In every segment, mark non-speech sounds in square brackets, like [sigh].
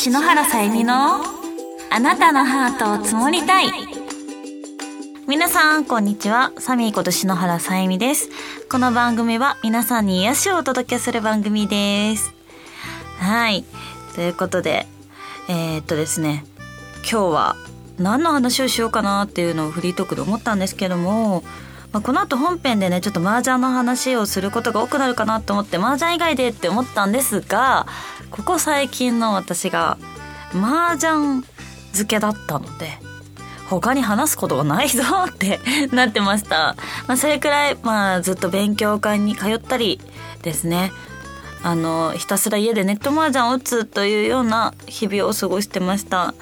篠原さゆみのあなたのハートを積もりたい。皆さんこんにちは。サミーこと篠原さゆみです。この番組は皆さんに癒しをお届けする番組です。はい。ということでえー、っとですね。今日は何の話をしようかなっていうのをフリートークで思ったんですけどもまあ、この後本編でねちょっと麻雀の話をすることが多くなるかなと思って麻雀以外でって思ったんですがここ最近の私が麻雀漬けだったので他に話すことがないぞって [laughs] なってました、まあ、それくらい、まあ、ずっと勉強会に通ったりですね。あのひたすら家でネット麻雀を打つというような日々を過ごしてました。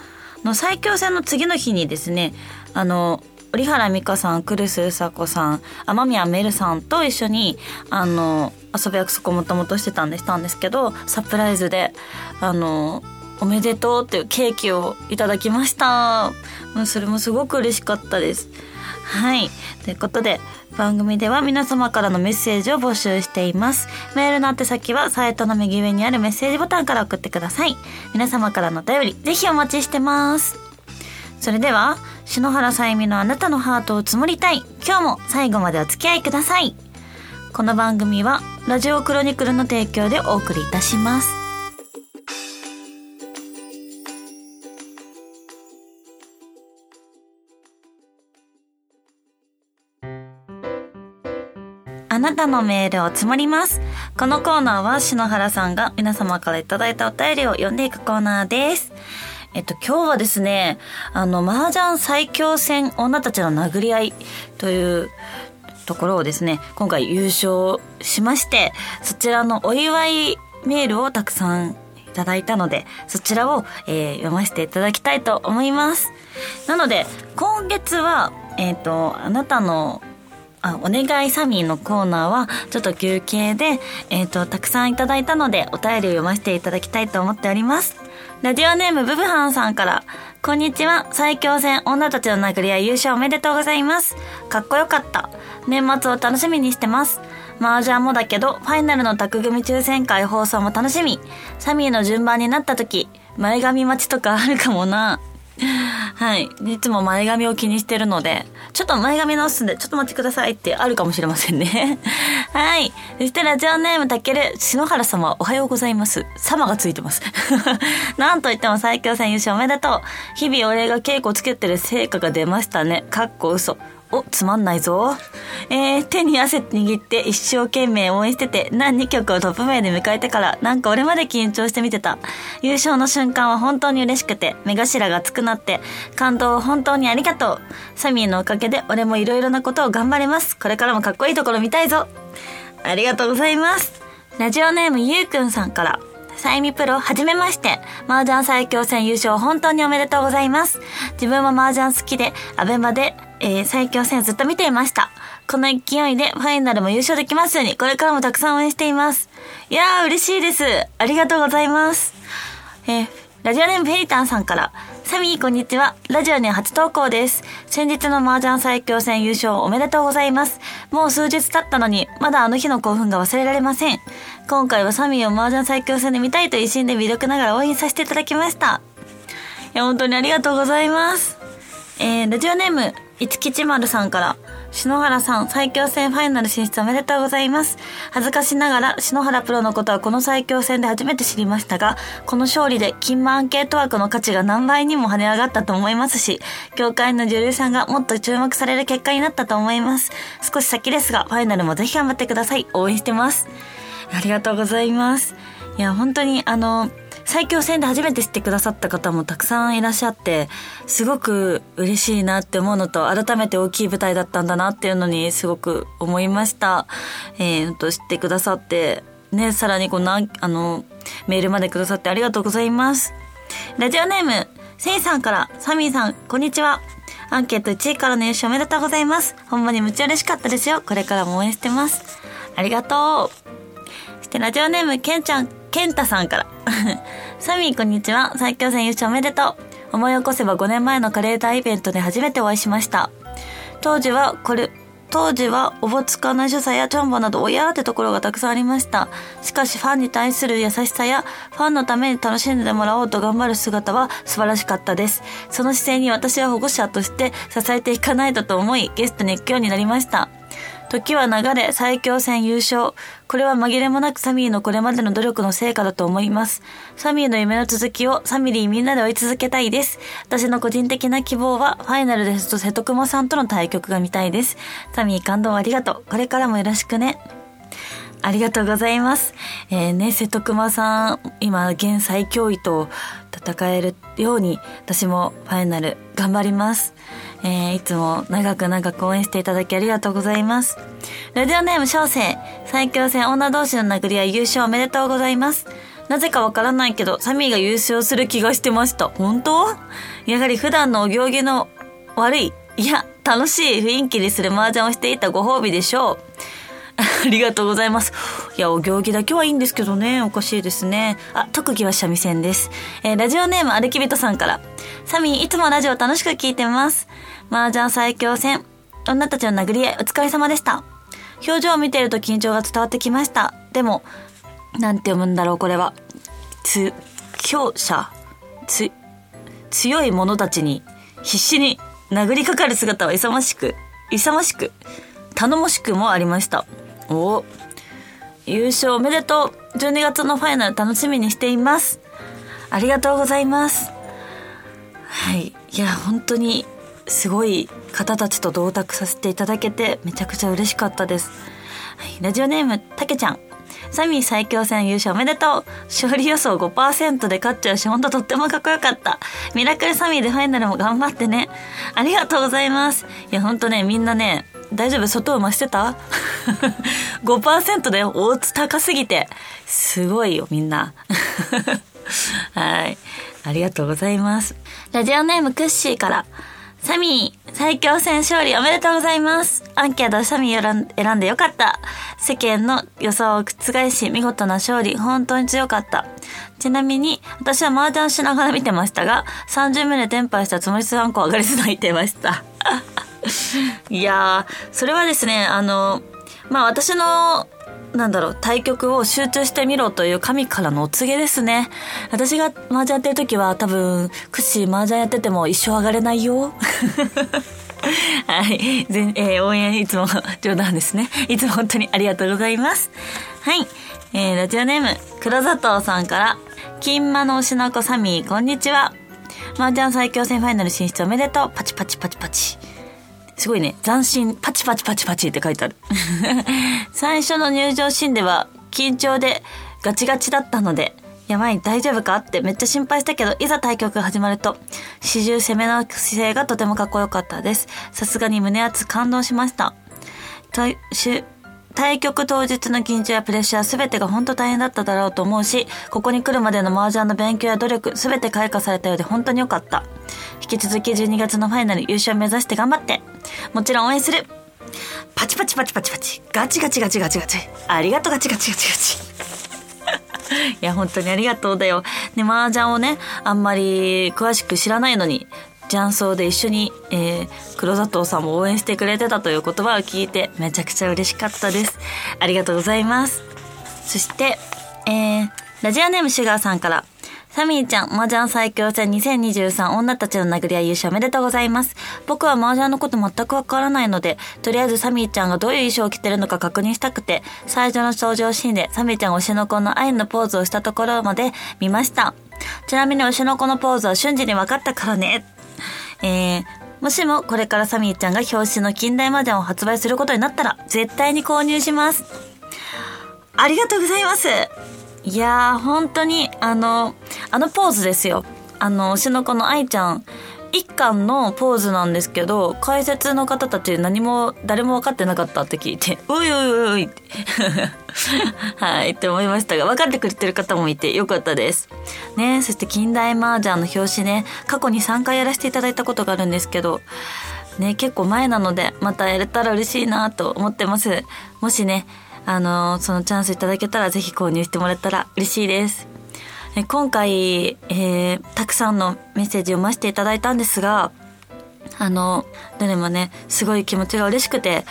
の最強戦の次の日にですねあの折原美香さん、クルスうさこさん、天宮メルさんと一緒に、あの、遊び約束をもともとしてたんでしたんですけど、サプライズで、あの、おめでとうっていうケーキをいただきました。それもすごく嬉しかったです。はい。ということで、番組では皆様からのメッセージを募集しています。メールの宛先はサイトの右上にあるメッセージボタンから送ってください。皆様からのお便り、ぜひお待ちしてます。それでは、篠原さゆみのあなたのハートを積もりたい。今日も最後までお付き合いください。この番組は、ラジオクロニクルの提供でお送りいたします。あなたのメールを積もります。このコーナーは篠原さんが皆様からいただいたお便りを読んでいくコーナーです。えっと、今日はですね、あの、麻雀最強戦女たちの殴り合いというところをですね、今回優勝しまして、そちらのお祝いメールをたくさんいただいたので、そちらを、えー、読ませていただきたいと思います。なので、今月は、えっ、ー、と、あなたのあ、お願いサミーのコーナーは、ちょっと休憩で、えっ、ー、と、たくさんいただいたので、お便りを読ませていただきたいと思っております。ラジオネームブブハンさんから、こんにちは。最強戦女たちの殴り合い優勝おめでとうございます。かっこよかった。年末を楽しみにしてます。麻雀もだけど、ファイナルの宅組抽選会放送も楽しみ。サミーの順番になった時、前髪待ちとかあるかもな。はい。いつも前髪を気にしてるので、ちょっと前髪直すんで、ちょっと待ってくださいってあるかもしれませんね。[laughs] はい。そしてラジオネームたける、篠原様おはようございます。様がついてます。[laughs] なんといっても最強戦優勝おめでとう。日々お礼が稽古つけてる成果が出ましたね。かっこ嘘。お、つまんないぞ。えー、手に汗握って一生懸命応援してて、何2曲をトップ名で迎えてから、なんか俺まで緊張して見てた。優勝の瞬間は本当に嬉しくて、目頭が熱くなって、感動を本当にありがとう。サミーのおかげで俺も色々なことを頑張れます。これからもかっこいいところ見たいぞ。ありがとうございます。ラジオネームゆうくんさんから、さゆみプロ、はじめまして。麻雀最強戦優勝本当におめでとうございます。自分も麻雀好きで、アベマで、えー、最強戦ずっと見ていました。この勢いでファイナルも優勝できますように、これからもたくさん応援しています。いやー、嬉しいです。ありがとうございます。えー、ラジオネームフェリタンさんから、サミーこんにちは。ラジオに初投稿です。先日の麻雀最強戦優勝おめでとうございます。もう数日経ったのに、まだあの日の興奮が忘れられません。今回はサミーを麻雀最強戦で見たいと一心で魅力ながら応援させていただきました。いや、本当にありがとうございます。えー、ラジオネーム、いつきちまるさんから、篠原さん、最強戦ファイナル進出おめでとうございます。恥ずかしながら、篠原プロのことはこの最強戦で初めて知りましたが、この勝利で、金満アンケート枠の価値が何倍にも跳ね上がったと思いますし、業界の女優さんがもっと注目される結果になったと思います。少し先ですが、ファイナルもぜひ頑張ってください。応援してます。ありがとうございます。いや、本当に、あの、最強戦で初めて知ってくださった方もたくさんいらっしゃって、すごく嬉しいなって思うのと、改めて大きい舞台だったんだなっていうのにすごく思いました。えー、と、知ってくださって、ね、さらにこんな、あの、メールまでくださってありがとうございます。ラジオネーム、せいさんから、サミーさん、こんにちは。アンケート1位からの優勝おめでとうございます。ほんまにむっちゃ嬉しかったですよ。これからも応援してます。ありがとう。そしてラジオネーム、けんちゃん、けんたさんから。[laughs] サミーこんにちは。最強戦優勝おめでとう。思い起こせば5年前のカレーターイベントで初めてお会いしました。当時はこれ、当時はおぼつかない所作やチョンボなど親ってところがたくさんありました。しかしファンに対する優しさやファンのために楽しんでもらおうと頑張る姿は素晴らしかったです。その姿勢に私は保護者として支えていかないとと思いゲスト熱狂になりました。時は流れ最強戦優勝。これは紛れもなくサミーのこれまでの努力の成果だと思います。サミーの夢の続きをサミリーみんなで追い続けたいです。私の個人的な希望はファイナルですと瀬戸熊さんとの対局が見たいです。サミー感動ありがとう。これからもよろしくね。ありがとうございます。えー、ね、瀬戸熊さん、今、現最強位と戦えるように、私もファイナル頑張ります。えー、いつも長く長く応援していただきありがとうございます。ラジオネーム小生、最強戦女同士の殴り合い優勝おめでとうございます。なぜかわからないけど、サミーが優勝する気がしてました。本当？やはり普段のお行儀の悪い、いや、楽しい雰囲気にする麻雀をしていたご褒美でしょう。ありがとうございます。いや、お行儀だけはいいんですけどね。おかしいですね。あ、特技は三味線です。えー、ラジオネーム歩き人さんから。サミー、いつもラジオ楽しく聞いてます。麻雀最強戦。女たちの殴り合い、お疲れ様でした。表情を見ていると緊張が伝わってきました。でも、なんて読むんだろう、これは。つ、強者、つ、強い者たちに必死に殴りかかる姿は勇ましく、勇ましく、頼もしくもありました。お優勝おめでとう !12 月のファイナル楽しみにしています。ありがとうございます。はい。いや、本当にすごい方たちと同卓させていただけてめちゃくちゃ嬉しかったです。ラジオネーム、たけちゃん。サミー最強戦優勝おめでとう勝利予想5%で勝っちゃうし、ほんととってもかっこよかった。ミラクルサミーでファイナルも頑張ってね。ありがとうございます。いや、ほんとね、みんなね、大丈夫？外馬してた [laughs] ?5% で大津高すぎて。すごいよ、みんな。[laughs] はい。ありがとうございます。ラジオネームクッシーから。サミー、最強戦勝利おめでとうございます。アンケートサミー選んでよかった。世間の予想を覆し、見事な勝利、本当に強かった。ちなみに、私は麻雀しながら見てましたが、30目でテンパイしたつもりすあんこ上がりす泣いてました。[laughs] いやー、それはですね、あの、まあ私のなんだろう、対局を集中してみろという神からのお告げですね。私が麻雀やってる時は多分、クッシー麻雀やってても一生上がれないよ。[laughs] はい。全、えー、応援いつも冗談ですね。いつも本当にありがとうございます。はい。えー、ラジオネーム、黒砂糖さんから、金馬の推しの子サミー、こんにちは。麻雀最強戦ファイナル進出おめでとう。パチパチパチパチ。すごいね、斬新、パチパチパチパチって書いてある。[laughs] 最初の入場シーンでは緊張でガチガチだったので、やばい、大丈夫かってめっちゃ心配したけど、いざ対局が始まると、始終攻めの姿勢がとてもかっこよかったです。さすがに胸熱感動しました。対局当日の緊張やプレッシャーすべてが本当大変だっただろうと思うし、ここに来るまでの麻雀の勉強や努力すべて開花されたようで本当に良かった。引き続き12月のファイナル優勝目指して頑張って。もちろん応援する。パチパチパチパチパチ。ガチガチガチガチガチ。ありがとうガチガチガチガチ。いや、本当にありがとうだよ。ね、麻雀をね、あんまり詳しく知らないのに、雀荘で一緒に、えー、黒砂糖さんも応援してくれてたという言葉を聞いて、めちゃくちゃ嬉しかったです。ありがとうございます。そして、えー、ラジオネームシュガーさんから、サミーちゃん、麻雀最強戦2023女たちの殴り合い優勝おめでとうございます。僕は麻雀のこと全くわからないので、とりあえずサミーちゃんがどういう衣装を着てるのか確認したくて、最初の登場シーンでサミーちゃん推しの子の愛のポーズをしたところまで見ました。ちなみに推しの子のポーズは瞬時に分かったからね。えー、もしもこれからサミーちゃんが表紙の近代マジャンを発売することになったら、絶対に購入します。ありがとうございます。いやー、本当に、あの、あのポーズですよ。あの、推しの子の愛ちゃん、一巻のポーズなんですけど、解説の方たち何も、誰も分かってなかったって聞いて、おいおいおいおいって [laughs] はい、って思いましたが、分かってくれてる方もいてよかったです。ねそして近代麻雀の表紙ね、過去に3回やらせていただいたことがあるんですけど、ね、結構前なので、またやれたら嬉しいなと思ってます。もしね、あのそのチャンスいただけたらぜひ購入してもらったら嬉しいです。え今回、えー、たくさんのメッセージを読ませていただいたんですが、あの、どれもね、すごい気持ちが嬉しくて、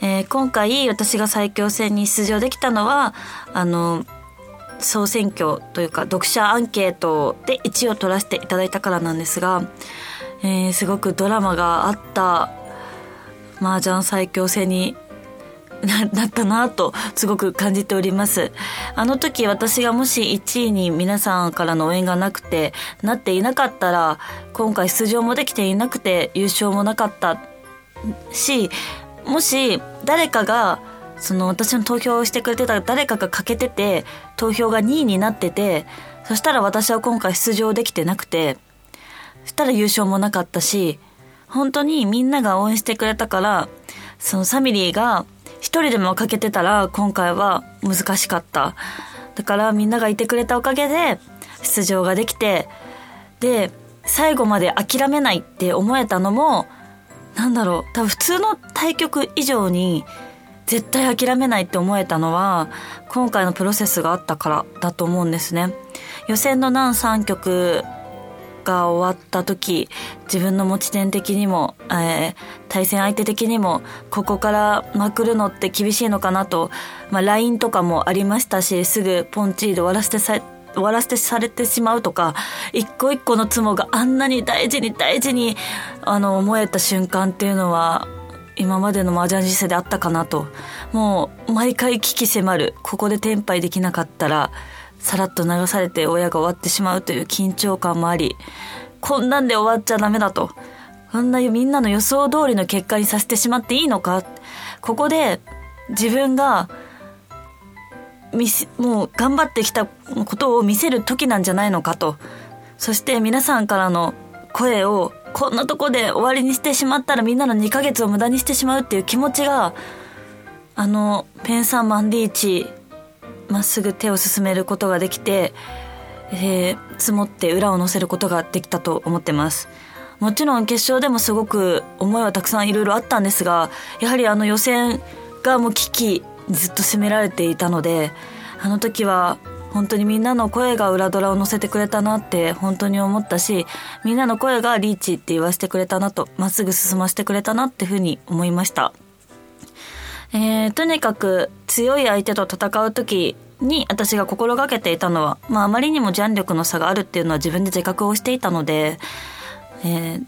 えー、今回私が最強戦に出場できたのは、あの、総選挙というか読者アンケートで1位を取らせていただいたからなんですが、えー、すごくドラマがあった麻雀最強戦に [laughs] なったなとすごく感じております。あの時私がもし1位に皆さんからの応援がなくてなっていなかったら今回出場もできていなくて優勝もなかったしもし誰かがその私の投票をしてくれてた誰かが欠けてて投票が2位になっててそしたら私は今回出場できてなくてそしたら優勝もなかったし本当にみんなが応援してくれたからそのサミリーが一人でも欠けてたら今回は難しかった。だからみんながいてくれたおかげで出場ができて、で、最後まで諦めないって思えたのも、なんだろう、多分普通の対局以上に絶対諦めないって思えたのは、今回のプロセスがあったからだと思うんですね。予選の何3局が終わった時自分の持ち点的にも、えー、対戦相手的にもここからまくるのって厳しいのかなと、まあ、LINE とかもありましたしすぐポンチーで終わらせてさ終わらせてされてしまうとか一個一個のツモがあんなに大事に大事にあの思えた瞬間っていうのは今までの麻雀人生であったかなともう毎回危機迫るここでテンパイできなかったらさらっと流されて親が終わってしまうという緊張感もあり、こんなんで終わっちゃダメだと。こんなみんなの予想通りの結果にさせてしまっていいのかここで自分がもう頑張ってきたことを見せる時なんじゃないのかと。そして皆さんからの声をこんなとこで終わりにしてしまったらみんなの2ヶ月を無駄にしてしまうっていう気持ちが、あの、ペンサンマンディーチまっすぐ手を進めることができて、えー、積もって裏を乗せることができたと思ってます。もちろん決勝でもすごく思いはたくさんいろいろあったんですが、やはりあの予選がもう危機ずっと責められていたので、あの時は本当にみんなの声が裏ドラを乗せてくれたなって本当に思ったし、みんなの声がリーチって言わせてくれたなと、まっすぐ進ませてくれたなっていうふうに思いました。えー、とにかく強い相手と戦う時に私が心がけていたのは、まあ、あまりにもジャン力の差があるっていうのは自分で自覚をしていたので、えー、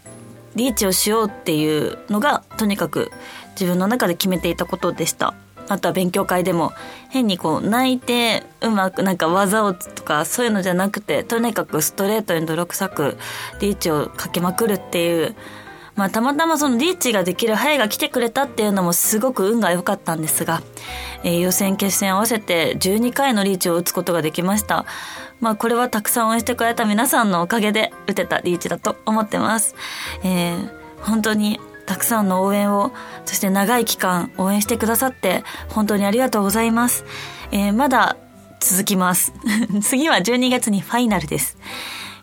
リーチをしようっていうのがとにかく自分の中で決めていたことでした。あとは勉強会でも変にこう泣いてうまくなんか技をとかそういうのじゃなくてとにかくストレートに泥臭くリーチをかけまくるっていうまあたまたまそのリーチができるハイが来てくれたっていうのもすごく運が良かったんですが、えー、予選決戦合わせて12回のリーチを打つことができました。まあこれはたくさん応援してくれた皆さんのおかげで打てたリーチだと思ってます。えー、本当にたくさんの応援を、そして長い期間応援してくださって本当にありがとうございます。えー、まだ続きます。[laughs] 次は12月にファイナルです。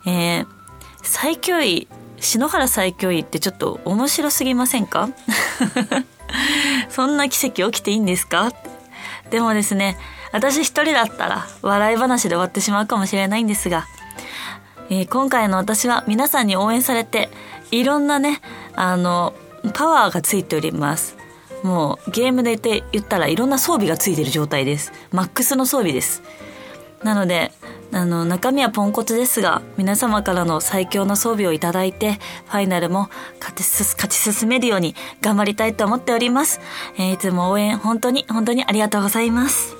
えー、最強位篠原最強位ってちょっと面白すぎませんか？[laughs] そんな奇跡起きていいんですか？でもですね、私一人だったら笑い話で終わってしまうかもしれないんですが、えー、今回の私は皆さんに応援されて、いろんなね、あの、パワーがついております。もうゲームで言ったらいろんな装備がついてる状態です。マックスの装備です。なので、あの、中身はポンコツですが、皆様からの最強の装備をいただいて、ファイナルも勝ち勝ち進めるように頑張りたいと思っております。えー、いつも応援本当に本当にありがとうございます。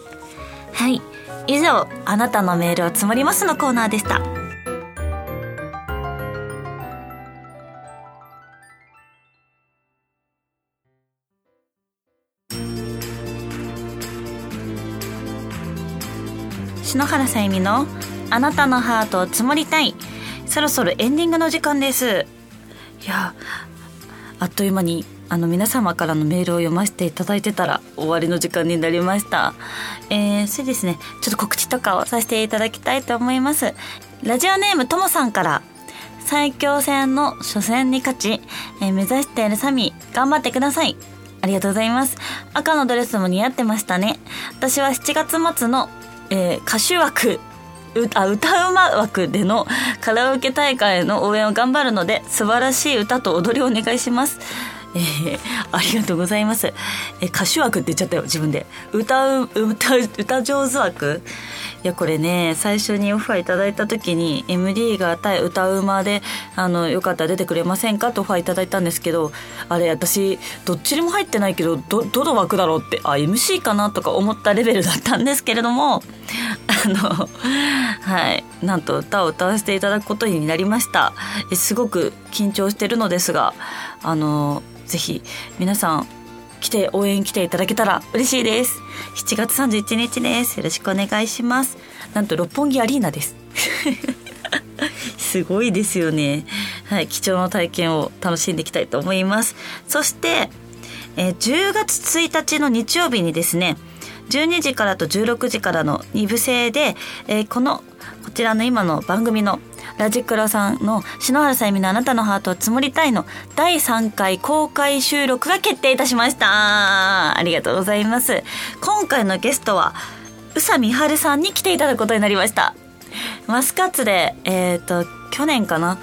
はい。以上、あなたのメールを積もりますのコーナーでした。篠原さゆみのあなたのハートを積もりたいそろそろエンディングの時間ですいやあっという間にあの皆様からのメールを読ませていただいてたら終わりの時間になりました。えー、それですね、ちょっと告知とかをさせていただきたいと思います。ラジオネームともさんから最強戦の初戦に勝ち、えー、目指しているサミ頑張ってください。ありがとうございます。赤のドレスも似合ってましたね。私は7月末のえー、歌手枠歌うま枠でのカラオケ大会の応援を頑張るので素晴らしい歌と踊りをお願いしますえー、ありがとうございます。えー、歌手枠って言っちゃったよ、自分で。歌う、歌う、歌上手枠？いや、これね、最初にオファーいただいた時に、MD が対歌うまで、あの、よかったら出てくれませんかとオファーいただいたんですけど、あれ、私、どっちにも入ってないけど、ど、どの枠だろうって、あ、MC かなとか思ったレベルだったんですけれども、あの、はい、なんと歌を歌わせていただくことになりました。すごく緊張してるのですが、あの、ぜひ皆さん来て応援来ていただけたら嬉しいです。7月31日です。よろしくお願いします。なんと六本木アリーナです。[laughs] すごいですよね。はい貴重な体験を楽しんでいきたいと思います。そしてえー、10月1日の日曜日にですね12時からと16時からの2部制で、えー、このこちらの今の番組のラジクラさんの篠原さゆみのあなたのハートを積もりたいの第3回公開収録が決定いたしました。ありがとうございます。今回のゲストは、宇佐美春さんに来ていただくことになりました。マスカッツで、えっ、ー、と、去年かな？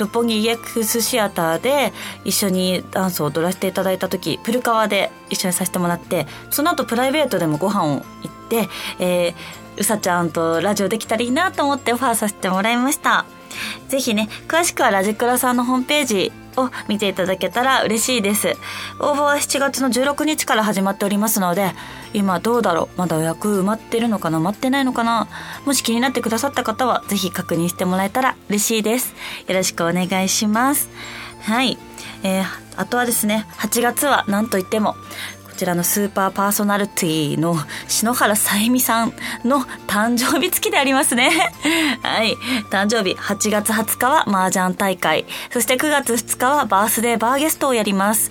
六本木 EX シアターで一緒にダンスを踊らせていただいた時プルカワで一緒にさせてもらってその後プライベートでもご飯を行って、えー、うさちゃんとラジオできたらいいなと思ってオファーさせてもらいましたぜひね、詳しくはラジクラさんのホームページを見ていただけたら嬉しいです。応募は7月の16日から始まっておりますので、今どうだろう？まだ予約埋まってるのかな？埋まってないのかな？もし気になってくださった方は、ぜひ確認してもらえたら嬉しいです。よろしくお願いします。はい。えー、あとはですね、8月は何と言っても、ちらのスーパーパーソナリティの篠原さゆみさんの誕生日付きでありますね。[laughs] はい。誕生日8月20日は麻雀大会。そして9月2日はバースデーバーゲストをやります。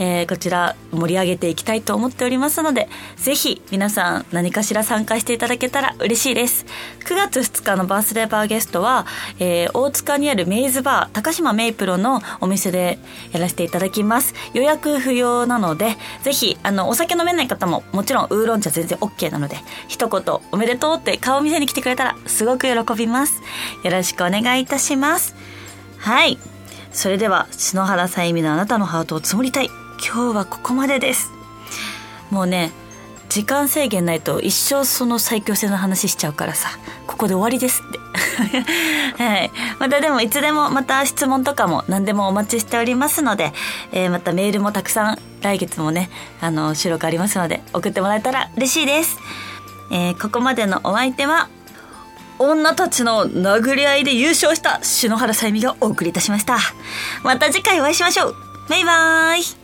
えー、こちら盛り上げていきたいと思っておりますので、ぜひ皆さん何かしら参加していただけたら嬉しいです。9月2日のバースデーバーゲストは、えー、大塚にあるメイズバー、高島メイプロのお店でやらせていただきます。予約不要なので、ぜひあの、お酒飲めない方ももちろんウーロン茶全然 OK なので、一言おめでとうって顔見せに来てくれたらすごく喜びます。よろしくお願いいたします。はい。それでは、篠原さゆみのあなたのハートを積もりたい。今日はここまでです。もうね、時間制限ないと一生その最強戦の話しちゃうからさ、ここで終わりですって。[laughs] はい。またでもいつでもまた質問とかも何でもお待ちしておりますので、えー、またメールもたくさん来月もね、あの、収録ありますので送ってもらえたら嬉しいです。えー、ここまでのお相手は、女たちの殴り合いで優勝した篠原さゆみがお送りいたしました。また次回お会いしましょう。バイバーイ。